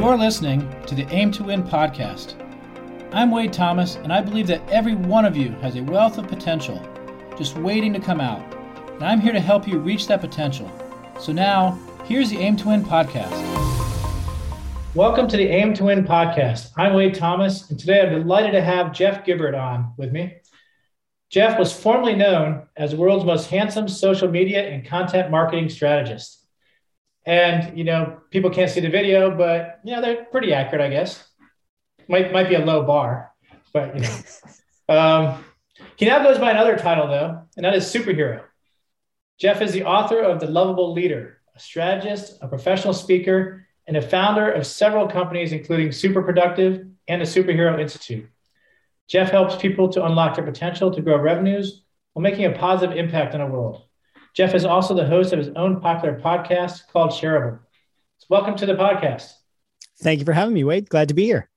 You're listening to the Aim to Win podcast. I'm Wade Thomas, and I believe that every one of you has a wealth of potential just waiting to come out. And I'm here to help you reach that potential. So now, here's the Aim to Win podcast. Welcome to the Aim to Win podcast. I'm Wade Thomas, and today I'm delighted to have Jeff Gibbard on with me. Jeff was formerly known as the world's most handsome social media and content marketing strategist. And you know, people can't see the video, but you know, they're pretty accurate, I guess. Might might be a low bar, but you know. um, he now goes by another title though, and that is superhero. Jeff is the author of The Lovable Leader, a strategist, a professional speaker, and a founder of several companies, including Super Productive and the Superhero Institute. Jeff helps people to unlock their potential to grow revenues while making a positive impact on the world. Jeff is also the host of his own popular podcast called Shareable. So welcome to the podcast. Thank you for having me, Wade. Glad to be here.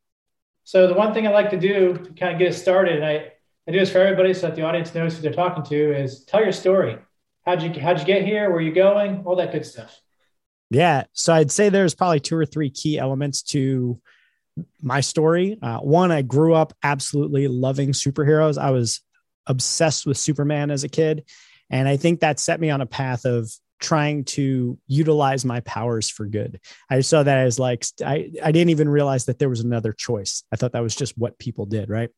So the one thing I like to do to kind of get us started, and I, I do this for everybody so that the audience knows who they're talking to, is tell your story. How'd you how'd you get here? Where are you going? All that good stuff. Yeah. So I'd say there's probably two or three key elements to my story. Uh, one, I grew up absolutely loving superheroes. I was obsessed with Superman as a kid. And I think that set me on a path of trying to utilize my powers for good. I saw that as like, I, I didn't even realize that there was another choice. I thought that was just what people did. Right.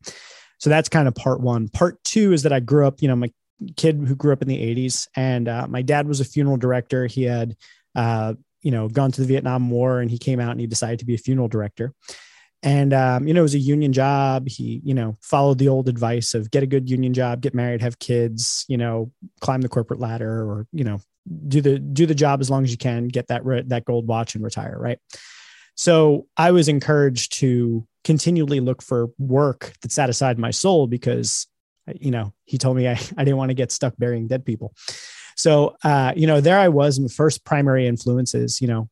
So that's kind of part one. Part two is that I grew up, you know, my kid who grew up in the 80s, and uh, my dad was a funeral director. He had, uh, you know, gone to the Vietnam War and he came out and he decided to be a funeral director and um, you know it was a union job. He you know followed the old advice of get a good union job get married have kids you know climb the corporate ladder or you know do the do the job as long as you can get that re- that gold watch and retire right? So i was encouraged to continually look for work that satisfied my soul because you know he told me i, I didn't want to get stuck burying dead people. So uh, you know there i was my first primary influences you know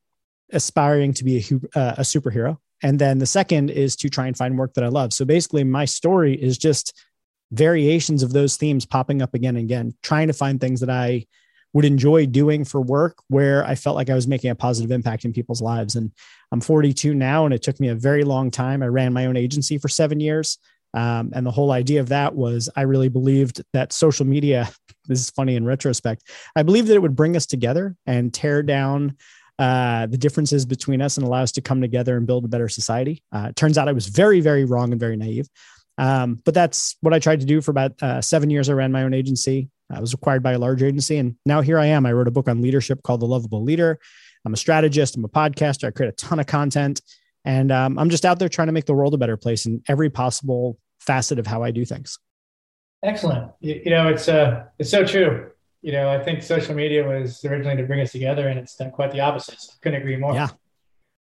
aspiring to be a, uh, a superhero and then the second is to try and find work that I love. So basically, my story is just variations of those themes popping up again and again, trying to find things that I would enjoy doing for work where I felt like I was making a positive impact in people's lives. And I'm 42 now, and it took me a very long time. I ran my own agency for seven years. Um, and the whole idea of that was I really believed that social media, this is funny in retrospect, I believed that it would bring us together and tear down uh, the differences between us and allow us to come together and build a better society. Uh, it turns out I was very, very wrong and very naive. Um, but that's what I tried to do for about uh, seven years. I ran my own agency. I was acquired by a large agency, and now here I am. I wrote a book on leadership called The Lovable Leader. I'm a strategist. I'm a podcaster. I create a ton of content, and um, I'm just out there trying to make the world a better place in every possible facet of how I do things. Excellent. You, you know, it's uh, it's so true you know, I think social media was originally to bring us together, and it's done quite the opposite. So couldn't agree more. Yeah.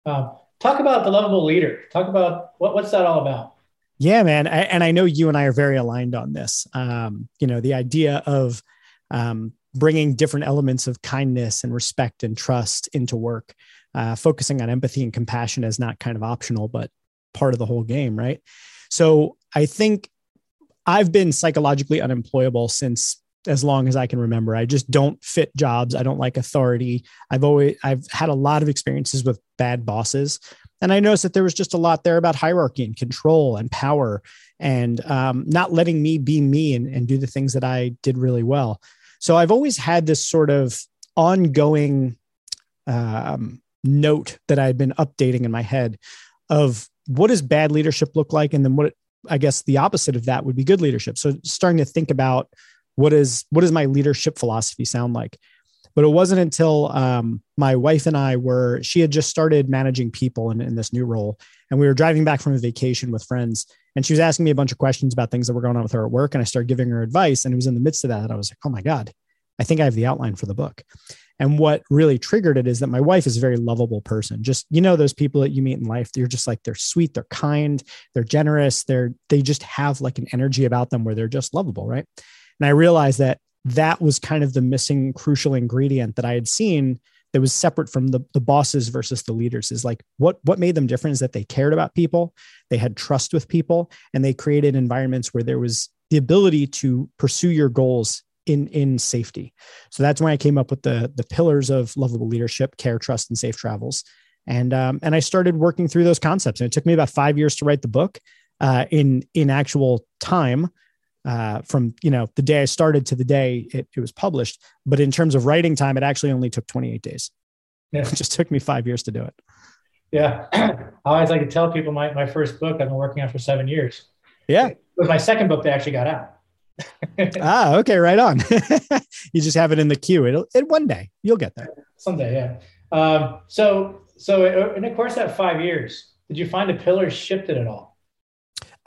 Um, talk about the lovable leader. Talk about what, what's that all about? Yeah, man. I, and I know you and I are very aligned on this. Um, you know, the idea of um, bringing different elements of kindness and respect and trust into work, uh, focusing on empathy and compassion as not kind of optional, but part of the whole game, right? So I think I've been psychologically unemployable since as long as I can remember. I just don't fit jobs. I don't like authority. I've always I've had a lot of experiences with bad bosses, and I noticed that there was just a lot there about hierarchy and control and power, and um, not letting me be me and, and do the things that I did really well. So I've always had this sort of ongoing um, note that I've been updating in my head of what does bad leadership look like, and then what I guess the opposite of that would be good leadership. So starting to think about what is what does my leadership philosophy sound like? But it wasn't until um, my wife and i were she had just started managing people in, in this new role and we were driving back from a vacation with friends and she was asking me a bunch of questions about things that were going on with her at work and i started giving her advice and it was in the midst of that that i was like oh my god i think i have the outline for the book. And what really triggered it is that my wife is a very lovable person. Just you know those people that you meet in life they're just like they're sweet they're kind they're generous they're they just have like an energy about them where they're just lovable right and I realized that that was kind of the missing crucial ingredient that I had seen that was separate from the, the bosses versus the leaders is like what what made them different is that they cared about people they had trust with people and they created environments where there was the ability to pursue your goals in in safety so that's when i came up with the the pillars of lovable leadership care trust and safe travels and um, and I started working through those concepts. And it took me about five years to write the book uh, in in actual time. Uh, from you know the day I started to the day it, it was published, but in terms of writing time, it actually only took 28 days. Yeah. It just took me five years to do it. Yeah, I always like to tell people my my first book I've been working on for seven years. Yeah, it was my second book that actually got out. ah, okay, right on. you just have it in the queue. It'll it one day you'll get there. Someday, yeah. Um, so so in the course of that five years, did you find the pillars shifted at all?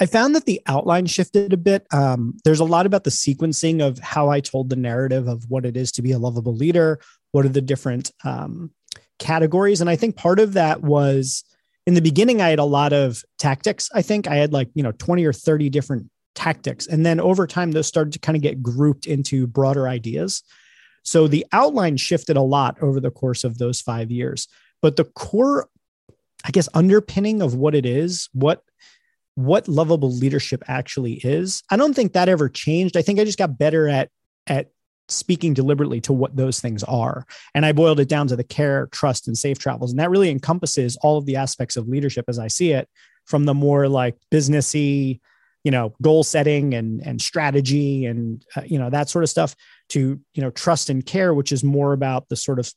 I found that the outline shifted a bit. Um, there's a lot about the sequencing of how I told the narrative of what it is to be a lovable leader. What are the different um, categories? And I think part of that was in the beginning, I had a lot of tactics. I think I had like, you know, 20 or 30 different tactics. And then over time, those started to kind of get grouped into broader ideas. So the outline shifted a lot over the course of those five years. But the core, I guess, underpinning of what it is, what what lovable leadership actually is, I don't think that ever changed. I think I just got better at at speaking deliberately to what those things are. And I boiled it down to the care, trust, and safe travels. And that really encompasses all of the aspects of leadership as I see it, from the more like businessy, you know goal setting and and strategy and uh, you know that sort of stuff to you know trust and care which is more about the sort of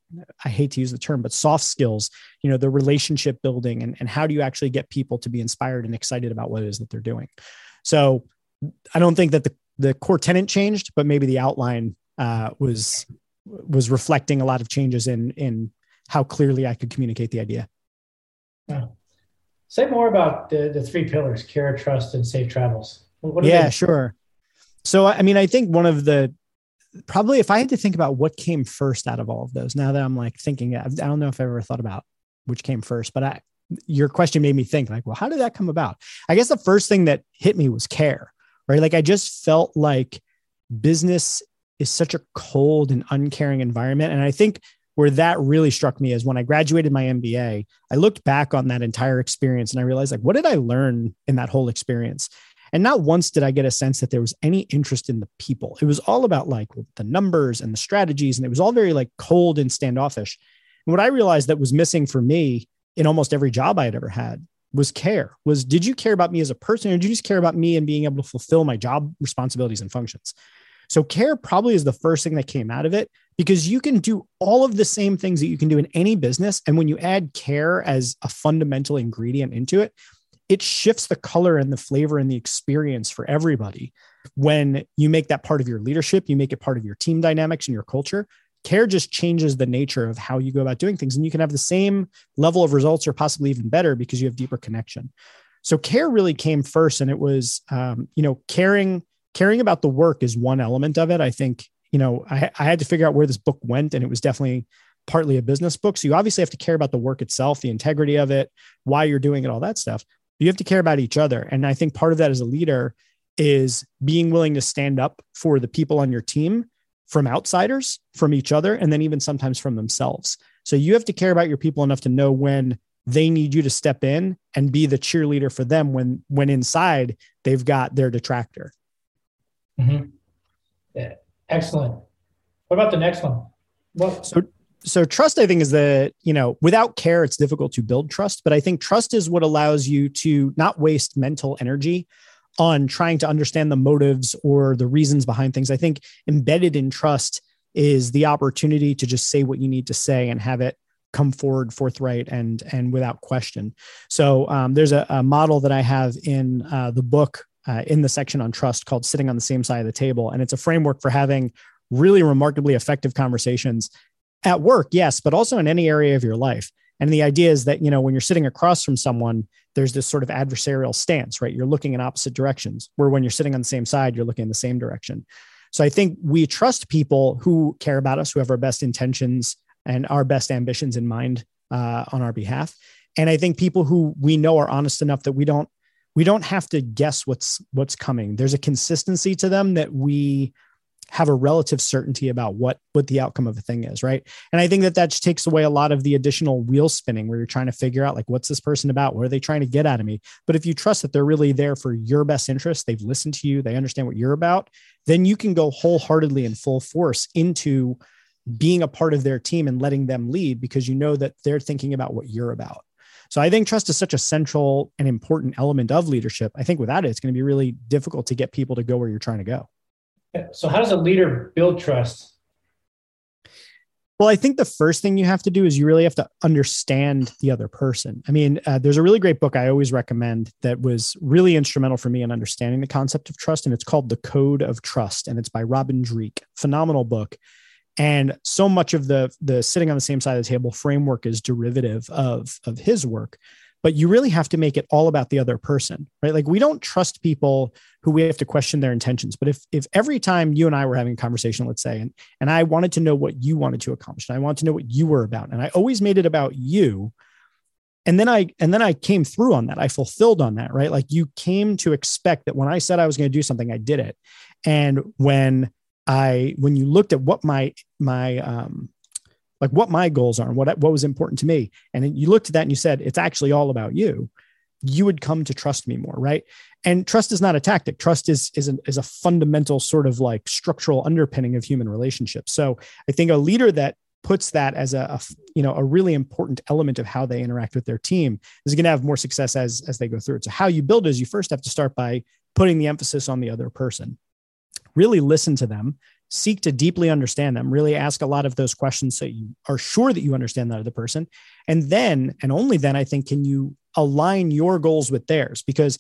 i hate to use the term but soft skills you know the relationship building and, and how do you actually get people to be inspired and excited about what it is that they're doing so i don't think that the the core tenant changed but maybe the outline uh, was was reflecting a lot of changes in in how clearly i could communicate the idea yeah. Say more about the, the three pillars care, trust, and safe travels. yeah, sure. So, I mean, I think one of the probably if I had to think about what came first out of all of those, now that I'm like thinking, I don't know if I ever thought about which came first, but I, your question made me think like, well, how did that come about? I guess the first thing that hit me was care, right? Like I just felt like business is such a cold and uncaring environment. And I think where that really struck me is when I graduated my MBA, I looked back on that entire experience and I realized like, what did I learn in that whole experience? And not once did I get a sense that there was any interest in the people. It was all about like the numbers and the strategies, and it was all very like cold and standoffish. And what I realized that was missing for me in almost every job I had ever had was care. Was did you care about me as a person, or did you just care about me and being able to fulfill my job responsibilities and functions? So care probably is the first thing that came out of it because you can do all of the same things that you can do in any business. And when you add care as a fundamental ingredient into it, it shifts the color and the flavor and the experience for everybody. When you make that part of your leadership, you make it part of your team dynamics and your culture. Care just changes the nature of how you go about doing things. And you can have the same level of results or possibly even better because you have deeper connection. So care really came first. And it was, um, you know, caring, caring about the work is one element of it. I think you know, I, I had to figure out where this book went, and it was definitely partly a business book. So you obviously have to care about the work itself, the integrity of it, why you're doing it, all that stuff. You have to care about each other. And I think part of that as a leader is being willing to stand up for the people on your team from outsiders, from each other, and then even sometimes from themselves. So you have to care about your people enough to know when they need you to step in and be the cheerleader for them when when inside they've got their detractor. Mm-hmm. Yeah. Excellent. What about the next one? What? So, so trust, I think, is the, you know, without care, it's difficult to build trust. But I think trust is what allows you to not waste mental energy on trying to understand the motives or the reasons behind things. I think embedded in trust is the opportunity to just say what you need to say and have it come forward forthright and and without question. So um, there's a, a, model that I have in uh, the book uh, in the section on trust called Sitting on the Same Side of the Table. And it's a framework for having really remarkably effective conversations at work, yes, but also in any area of your life. And the idea is that, you know, when you're sitting across from someone, there's this sort of adversarial stance, right? You're looking in opposite directions, where when you're sitting on the same side, you're looking in the same direction. So I think we trust people who care about us, who have our best intentions and our best ambitions in mind uh, on our behalf. And I think people who we know are honest enough that we don't we don't have to guess what's what's coming there's a consistency to them that we have a relative certainty about what what the outcome of a thing is right and i think that that takes away a lot of the additional wheel spinning where you're trying to figure out like what's this person about what are they trying to get out of me but if you trust that they're really there for your best interest they've listened to you they understand what you're about then you can go wholeheartedly and full force into being a part of their team and letting them lead because you know that they're thinking about what you're about. So I think trust is such a central and important element of leadership. I think without it, it's going to be really difficult to get people to go where you're trying to go. So, how does a leader build trust? Well, I think the first thing you have to do is you really have to understand the other person. I mean, uh, there's a really great book I always recommend that was really instrumental for me in understanding the concept of trust, and it's called The Code of Trust, and it's by Robin Dreeke. Phenomenal book. And so much of the the sitting on the same side of the table framework is derivative of of his work but you really have to make it all about the other person right? Like we don't trust people who we have to question their intentions but if if every time you and i were having a conversation let's say and and i wanted to know what you wanted to accomplish and i wanted to know what you were about and i always made it about you and then i and then i came through on that i fulfilled on that right? Like you came to expect that when i said i was going to do something i did it. And when i when you looked at what my my um like what my goals are and what what was important to me. And you looked at that and you said it's actually all about you. You would come to trust me more right? And trust is not a tactic. Trust is is, an, is a fundamental sort of like structural underpinning of human relationships. So i think a leader that puts that as a, a, you know a really important element of how they interact with their team is going to have more success as as they go through it. So how you build is you first have to start by putting the emphasis on the other person. Really listen to them seek to deeply understand them, really ask a lot of those questions so you are sure that you understand that other person. And then, and only then, I think, can you align your goals with theirs. Because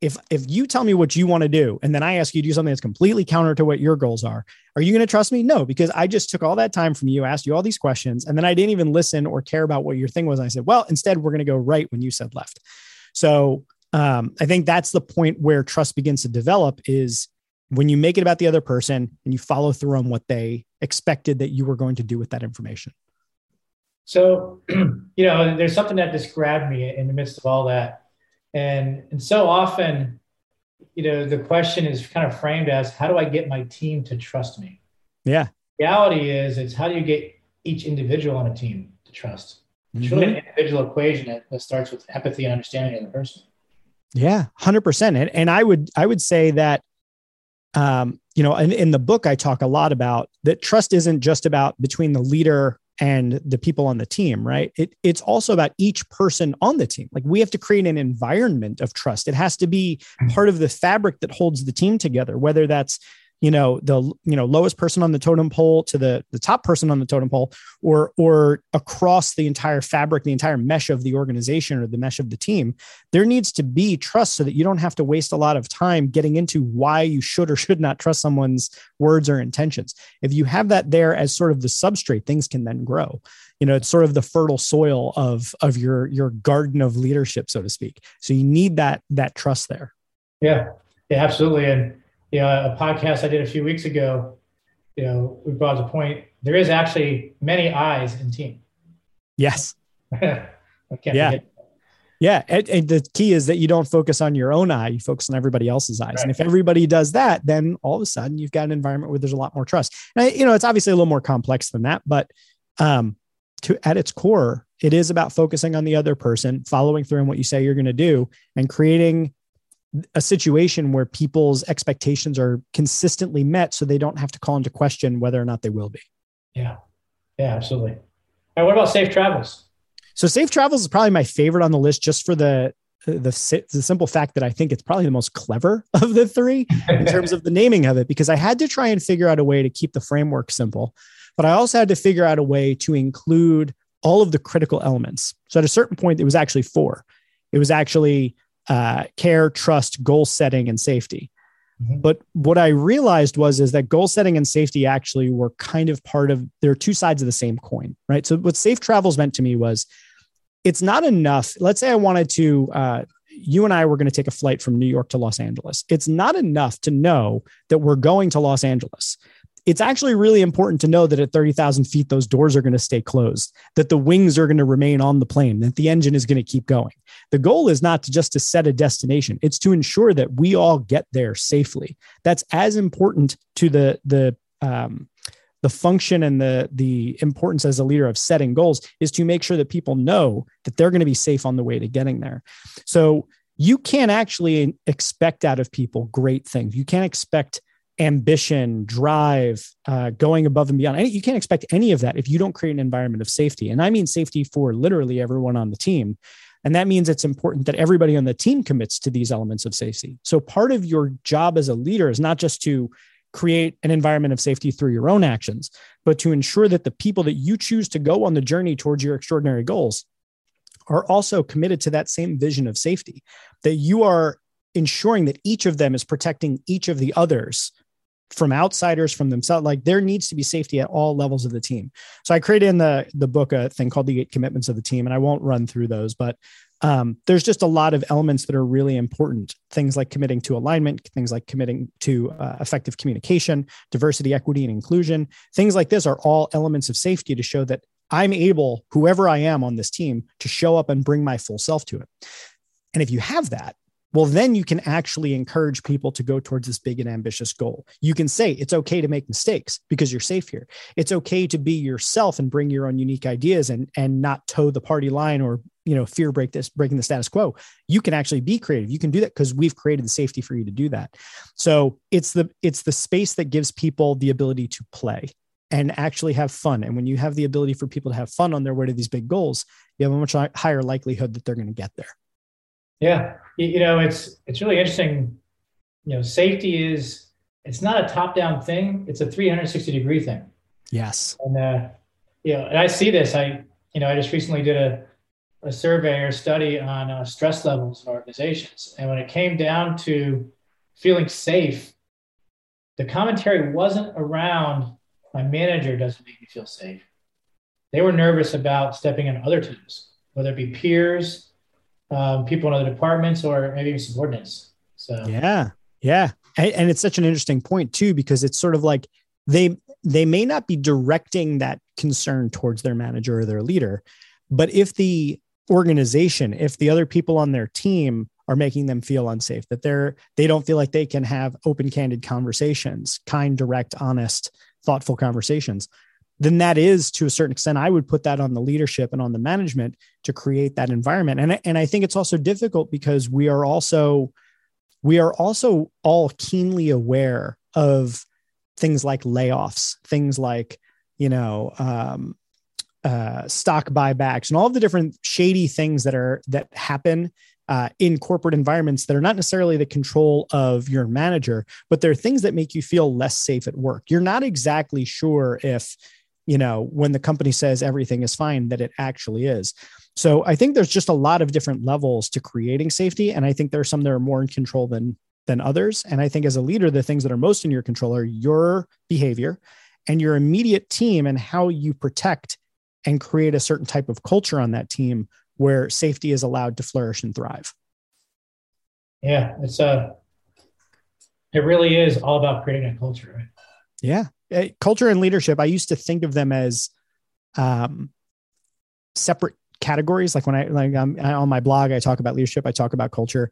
if if you tell me what you want to do and then I ask you to do something that's completely counter to what your goals are, are you going to trust me? No, because I just took all that time from you, asked you all these questions, and then I didn't even listen or care about what your thing was. And I said, well, instead, we're going to go right when you said left. So um, I think that's the point where trust begins to develop is when you make it about the other person and you follow through on what they expected that you were going to do with that information. So, you know, there's something that just grabbed me in the midst of all that. And, and so often, you know, the question is kind of framed as how do I get my team to trust me? Yeah. reality is, it's how do you get each individual on a team to trust? It's really mm-hmm. an individual equation that, that starts with empathy and understanding of the person. Yeah, hundred percent. And and I would I would say that um, you know, in, in the book, I talk a lot about that trust isn't just about between the leader and the people on the team, right? It, it's also about each person on the team. Like we have to create an environment of trust. It has to be mm. part of the fabric that holds the team together, whether that's you know the you know lowest person on the totem pole to the the top person on the totem pole or or across the entire fabric the entire mesh of the organization or the mesh of the team there needs to be trust so that you don't have to waste a lot of time getting into why you should or should not trust someone's words or intentions. If you have that there as sort of the substrate things can then grow. You know it's sort of the fertile soil of of your your garden of leadership so to speak. So you need that that trust there. Yeah yeah absolutely. And you know, a podcast I did a few weeks ago, you know, we brought the point there is actually many eyes in team. Yes. yeah. Yeah. And, and, the key is that you don't focus on your own eye, you focus on everybody else's eyes. Right. And if everybody does that, then all of a sudden you've got an environment where there's a lot more trust. And, I, you know, it's obviously a little more complex than that, but um, to at its core, it is about focusing on the other person, following through on what you say you're going to do, and creating a situation where people's expectations are consistently met so they don't have to call into question whether or not they will be. Yeah. Yeah, absolutely. And what about safe travels? So safe travels is probably my favorite on the list just for the the, the simple fact that I think it's probably the most clever of the three in terms of the naming of it, because I had to try and figure out a way to keep the framework simple, but I also had to figure out a way to include all of the critical elements. So at a certain point, it was actually four. It was actually uh, care, trust, goal setting, and safety. Mm-hmm. But what I realized was is that goal setting and safety actually were kind of part of they're two sides of the same coin, right? So what safe travels meant to me was it's not enough. Let's say I wanted to uh, you and I were going to take a flight from New York to Los Angeles. It's not enough to know that we're going to Los Angeles it's actually really important to know that at 30,000 feet, those doors are going to stay closed, that the wings are going to remain on the plane, that the engine is going to keep going. The goal is not to just to set a destination. It's to ensure that we all get there safely. That's as important to the, the, um, the function and the the importance as a leader of setting goals is to make sure that people know that they're going to be safe on the way to getting there. So you can't actually expect out of people great things. You can't expect ambition, drive, uh, going above and beyond. You can't expect any of that if you don't create an environment of safety. And I mean safety for literally everyone on the team. And that means it's important that everybody on the team commits to these elements of safety. So part of your job as a leader is not just to create an environment of safety through your own actions, but to ensure that the people that you choose to go on the journey towards your extraordinary goals are also committed to that same vision of safety, that you are ensuring that each of them is protecting each of the others from outsiders from themselves like there needs to be safety at all levels of the team. So i created in the the book a thing called the eight commitments of the team and i won't run through those but um, there's just a lot of elements that are really important. Things like committing to alignment things like committing to uh, effective communication diversity equity and inclusion. Things like this are all elements of safety to show that i'm able whoever i am on this team to show up and bring my full self to it. And if you have that well, then you can actually encourage people to go towards this big and ambitious goal. You can say it's okay to make mistakes because you're safe here. It's okay to be yourself and bring your own unique ideas and and not toe the party line or you know fear break this breaking the status quo. You can actually be creative. You can do that because we've created the safety for you to do that. So it's the it's the space that gives people the ability to play and actually have fun. And when you have the ability for people to have fun on their way to these big goals, you have a much higher likelihood that they're going to get there. Yeah, you know, it's it's really interesting. You know, safety is it's not a top-down thing; it's a 360 degree thing. Yes. And uh, you know, and I see this. I you know, I just recently did a a survey or study on uh, stress levels in organizations, and when it came down to feeling safe, the commentary wasn't around my manager doesn't make me feel safe. They were nervous about stepping on other teams, whether it be peers, um, people in other departments or maybe even subordinates. So yeah, yeah, and it's such an interesting point too because it's sort of like they they may not be directing that concern towards their manager or their leader, but if the organization, if the other people on their team are making them feel unsafe, that they're they don't feel like they can have open, candid conversations, kind, direct, honest, thoughtful conversations, then that is to a certain extent i would put that on the leadership and on the management to create that environment and, and i think it's also difficult because we are also we are also all keenly aware of things like layoffs things like you know um, uh, stock buybacks and all the different shady things that are that happen uh, in corporate environments that are not necessarily the control of your manager, but they're things that make you feel less safe at work. You're not exactly sure if you know, when the company says everything is fine, that it actually is. So I think there's just a lot of different levels to creating safety. And I think there are some that are more in control than than others. And I think as a leader, the things that are most in your control are your behavior and your immediate team and how you protect and create a certain type of culture on that team where safety is allowed to flourish and thrive. Yeah, it's a uh, it really is all about creating a culture, right? Yeah. Uh, culture and leadership, I used to think of them as um, separate categories. Like when I like I'm, on my blog, I talk about leadership, I talk about culture,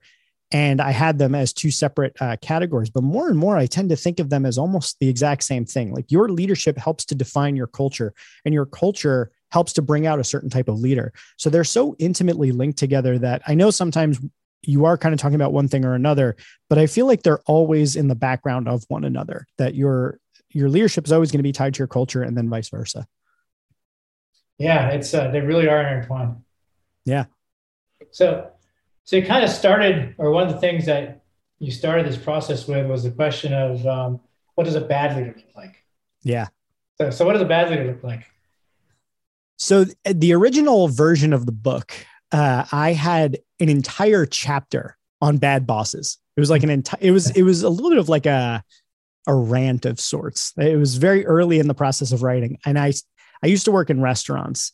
and I had them as two separate uh, categories. But more and more, I tend to think of them as almost the exact same thing. Like your leadership helps to define your culture, and your culture helps to bring out a certain type of leader. So they're so intimately linked together that I know sometimes you are kind of talking about one thing or another, but I feel like they're always in the background of one another. That your your leadership is always going to be tied to your culture and then vice versa. Yeah, it's uh, they really are intertwined. Yeah. So, so you kind of started, or one of the things that you started this process with was the question of um, what does a bad leader look like? Yeah. So, so what does a bad leader look like? So the original version of the book, uh, I had an entire chapter on bad bosses. It was like an entire. It was it was a little bit of like a a rant of sorts. It was very early in the process of writing, and I I used to work in restaurants,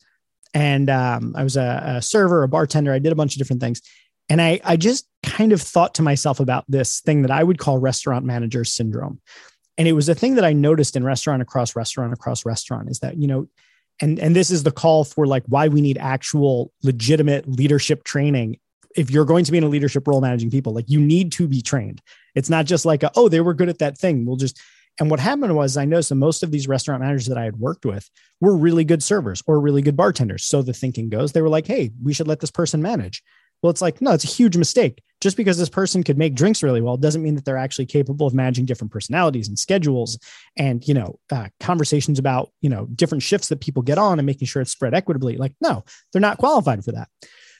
and um, I was a, a server, a bartender. I did a bunch of different things, and I I just kind of thought to myself about this thing that I would call restaurant manager syndrome, and it was a thing that I noticed in restaurant across restaurant across restaurant is that you know. And, and this is the call for like why we need actual legitimate leadership training if you're going to be in a leadership role managing people, like you need to be trained. It's not just like, a, oh, they were good at that thing. We'll just, and what happened was I noticed that most of these restaurant managers that I had worked with were really good servers or really good bartenders. So the thinking goes, they were like, hey, we should let this person manage. Well, it's like, no, it's a huge mistake. just because this person could make drinks really well doesn't mean that they're actually capable of managing different personalities and schedules and you know uh, conversations about you know different shifts that people get on and making sure it's spread equitably like no they're not qualified for that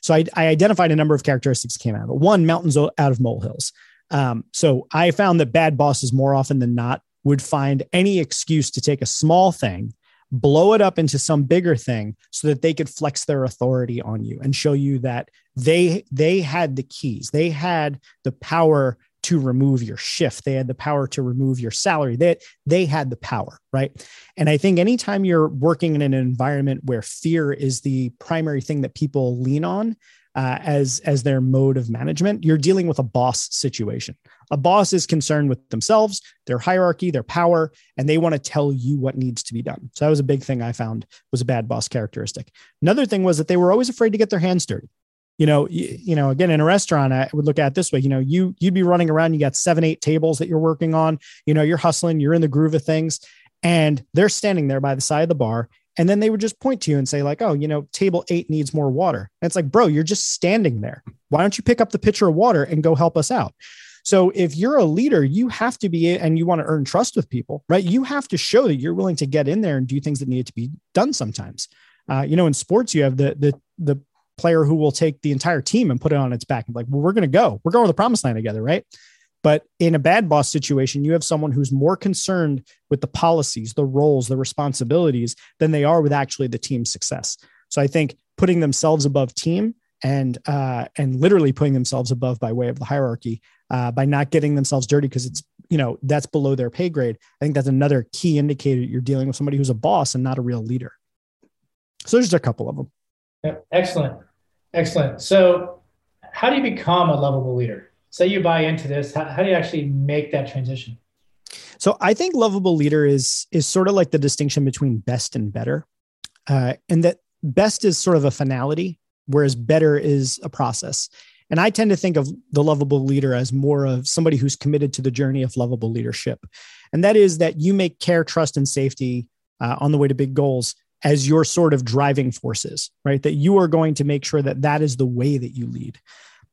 so i, I identified a number of characteristics came out of it. One mountains out of molehills. Um, so i found that bad bosses more often than not would find any excuse to take a small thing blow it up into some bigger thing so that they could flex their authority on you and show you that they they had the keys. They had the power to remove your shift. They had the power to remove your salary. They, they had the power right? And i think anytime you're working in an environment where fear is the primary thing that people lean on uh, as as their mode of management you're dealing with a boss situation. A boss is concerned with themselves their hierarchy their power and they want to tell you what needs to be done. So that was a big thing i found was a bad boss characteristic. Another thing was that they were always afraid to get their hands dirty you know you, you know again in a restaurant i would look at this way you know you you'd be running around you got seven eight tables that you're working on you know you're hustling you're in the groove of things and they're standing there by the side of the bar and then they would just point to you and say, like, oh, you know, table eight needs more water. And it's like, bro, you're just standing there. Why don't you pick up the pitcher of water and go help us out? So if you're a leader, you have to be, and you want to earn trust with people, right? You have to show that you're willing to get in there and do things that need to be done sometimes. Uh, you know, in sports, you have the the the player who will take the entire team and put it on its back and like, well, we're going to go, we're going to the promised land together, right? But in a bad boss situation, you have someone who's more concerned with the policies, the roles, the responsibilities than they are with actually the team's success. So I think putting themselves above team and uh, and literally putting themselves above by way of the hierarchy uh, by not getting themselves dirty because it's you know that's below their pay grade. I think that's another key indicator you're dealing with somebody who's a boss and not a real leader. So there's just a couple of them. Yeah, excellent, excellent. So how do you become a lovable leader? say you buy into this how, how do you actually make that transition so i think lovable leader is is sort of like the distinction between best and better uh, and that best is sort of a finality whereas better is a process and i tend to think of the lovable leader as more of somebody who's committed to the journey of lovable leadership and that is that you make care trust and safety uh, on the way to big goals as your sort of driving forces right that you are going to make sure that that is the way that you lead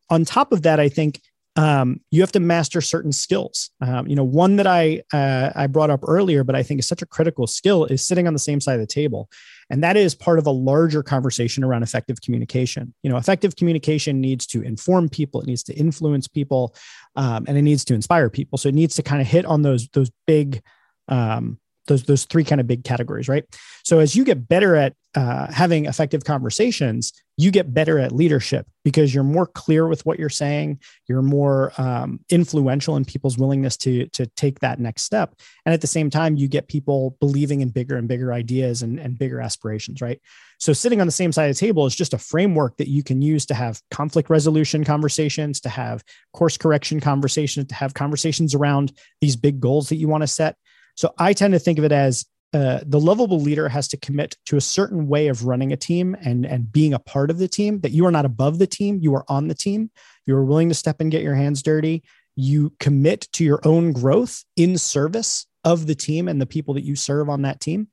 on top of that i think um, you have to master certain skills. Um, you know, one that I uh, I brought up earlier, but I think is such a critical skill is sitting on the same side of the table, and that is part of a larger conversation around effective communication. You know, effective communication needs to inform people, it needs to influence people, um, and it needs to inspire people. So it needs to kind of hit on those those big um, those those three kind of big categories, right? So as you get better at uh, having effective conversations, you get better at leadership because you're more clear with what you're saying. You're more um, influential in people's willingness to to take that next step, and at the same time, you get people believing in bigger and bigger ideas and, and bigger aspirations, right? So sitting on the same side of the table is just a framework that you can use to have conflict resolution conversations, to have course correction conversations, to have conversations around these big goals that you want to set so I tend to think of it as uh, the lovable leader has to commit to a certain way of running a team and and being a part of the team. That you are not above the team, you are on the team. You are willing to step and get your hands dirty. You commit to your own growth in service of the team and the people that you serve on that team.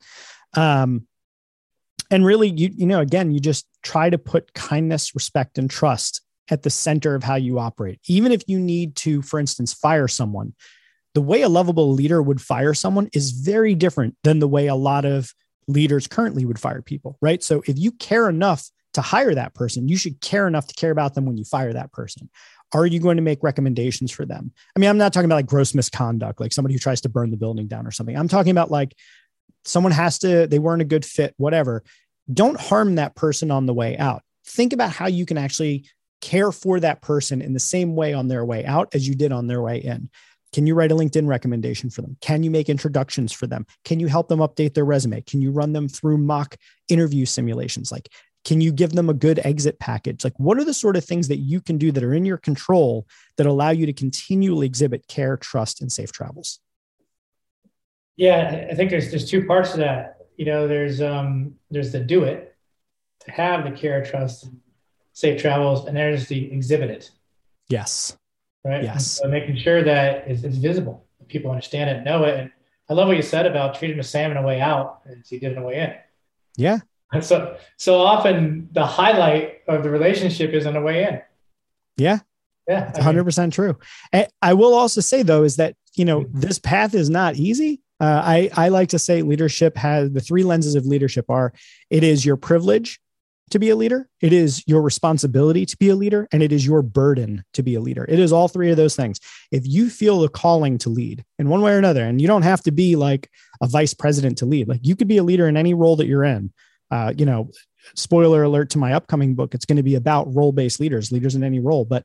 Um, and really, you you know, again, you just try to put kindness, respect, and trust at the center of how you operate. Even if you need to, for instance, fire someone, the way a lovable leader would fire someone is very different than the way a lot of leaders currently would fire people, right? So if you care enough to hire that person, you should care enough to care about them when you fire that person. Are you going to make recommendations for them? I mean, I'm not talking about like gross misconduct, like somebody who tries to burn the building down or something. I'm talking about like someone has to, they weren't a good fit, whatever. Don't harm that person on the way out. Think about how you can actually care for that person in the same way on their way out as you did on their way in. Can you write a LinkedIn recommendation for them? Can you make introductions for them? Can you help them update their resume? Can you run them through mock interview simulations? Like, can you give them a good exit package? Like, what are the sort of things that you can do that are in your control that allow you to continually exhibit care, trust, and safe travels? Yeah, I think there's there's two parts to that. You know, there's um there's the do it, to have the care, trust, safe travels, and there's the exhibit it. Yes right? Yes. So making sure that it's, it's visible, people understand it, know it. And I love what you said about treating the salmon a way out as you did in a way in. Yeah. And so so often the highlight of the relationship is on the way in. Yeah. Yeah, it's 100% true. And I will also say though is that you know this path is not easy. Uh, I I like to say leadership has the three lenses of leadership are it is your privilege to be a leader, it is your responsibility to be a leader, and it is your burden to be a leader. It is all three of those things. If you feel the calling to lead in one way or another, and you don't have to be like a vice president to lead, like you could be a leader in any role that you're in. Uh, you know, spoiler alert to my upcoming book, it's going to be about role based leaders, leaders in any role. But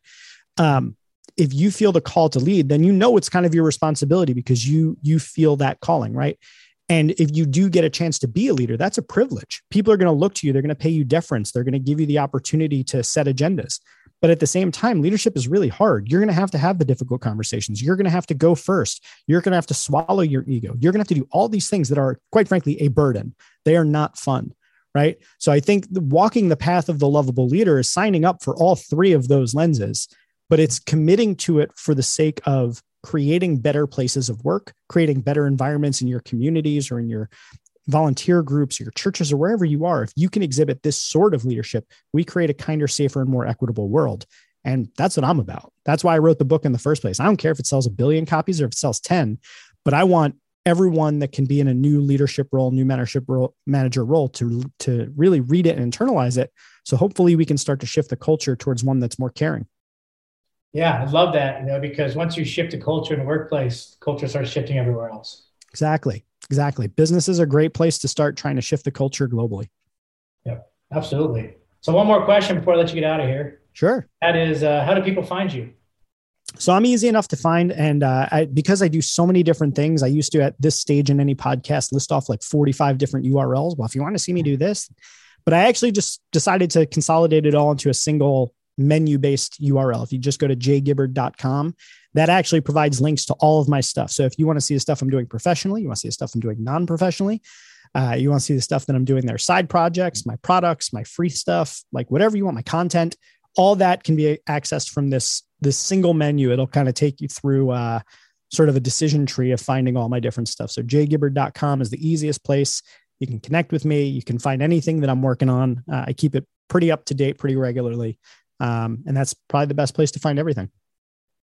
um, if you feel the call to lead, then you know it's kind of your responsibility because you you feel that calling, right? And if you do get a chance to be a leader, that's a privilege. People are going to look to you, they're going to pay you deference, they're going to give you the opportunity to set agendas. But at the same time, leadership is really hard. You're going to have to have the difficult conversations. You're going to have to go first. You're going to have to swallow your ego. You're going to have to do all these things that are, quite frankly, a burden. They are not fun right? So I think walking the path of the lovable leader is signing up for all three of those lenses, but it's committing to it for the sake of creating better places of work, creating better environments in your communities or in your volunteer groups, your churches, or wherever you are. If you can exhibit this sort of leadership, we create a kinder, safer, and more equitable world. And that's what I'm about. That's why I wrote the book in the first place. I don't care if it sells a billion copies or if it sells 10, but I want everyone that can be in a new leadership role, new mentorship role, manager role to to really read it and internalize it. So hopefully we can start to shift the culture towards one that's more caring. Yeah, I love that, you know, because once you shift the culture in the workplace, culture starts shifting everywhere else. Exactly. Exactly. Business is a great place to start trying to shift the culture globally. Yep, absolutely. So one more question before I let you get out of here. Sure. That is, uh, how do people find you? so I'm easy enough to find. And uh, I, because I do so many different things, I used to at this stage in any podcast list off like 45 different URLs. Well, if you want to see me do this, but I actually just decided to consolidate it all into a single menu based URL. If you just go to jgibbard.com, that actually provides links to all of my stuff. So if you want to see the stuff I'm doing professionally, you want to see the stuff I'm doing non professionally, uh, you want to see the stuff that I'm doing there, side projects, my products, my free stuff, like whatever you want, my content, all that can be accessed from this this single menu. It'll kind of take you through uh, sort of a decision tree of finding all my different stuff. So jgibbard.com is the easiest place. You can connect with me. You can find anything that I'm working on. Uh, I keep it pretty up to date pretty regularly. Um, and that's probably the best place to find everything.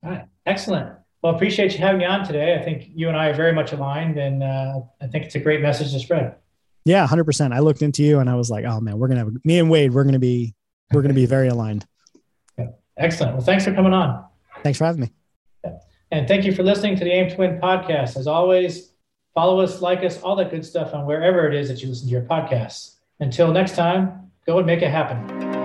All right. Excellent. Well, appreciate you having me on today. I think you and I are very much aligned, and uh, I think it's a great message to spread. Yeah, 100%. I looked into you and I was like, oh man, we're going to have me and Wade, we're going to be, we're to be very aligned. Yeah. Excellent. Well, thanks for coming on. Thanks for having me. And thank you for listening to the Aim to Win podcast. As always, follow us, like us, all that good stuff on wherever it is that you listen to your podcasts. Until next time, go and make it happen.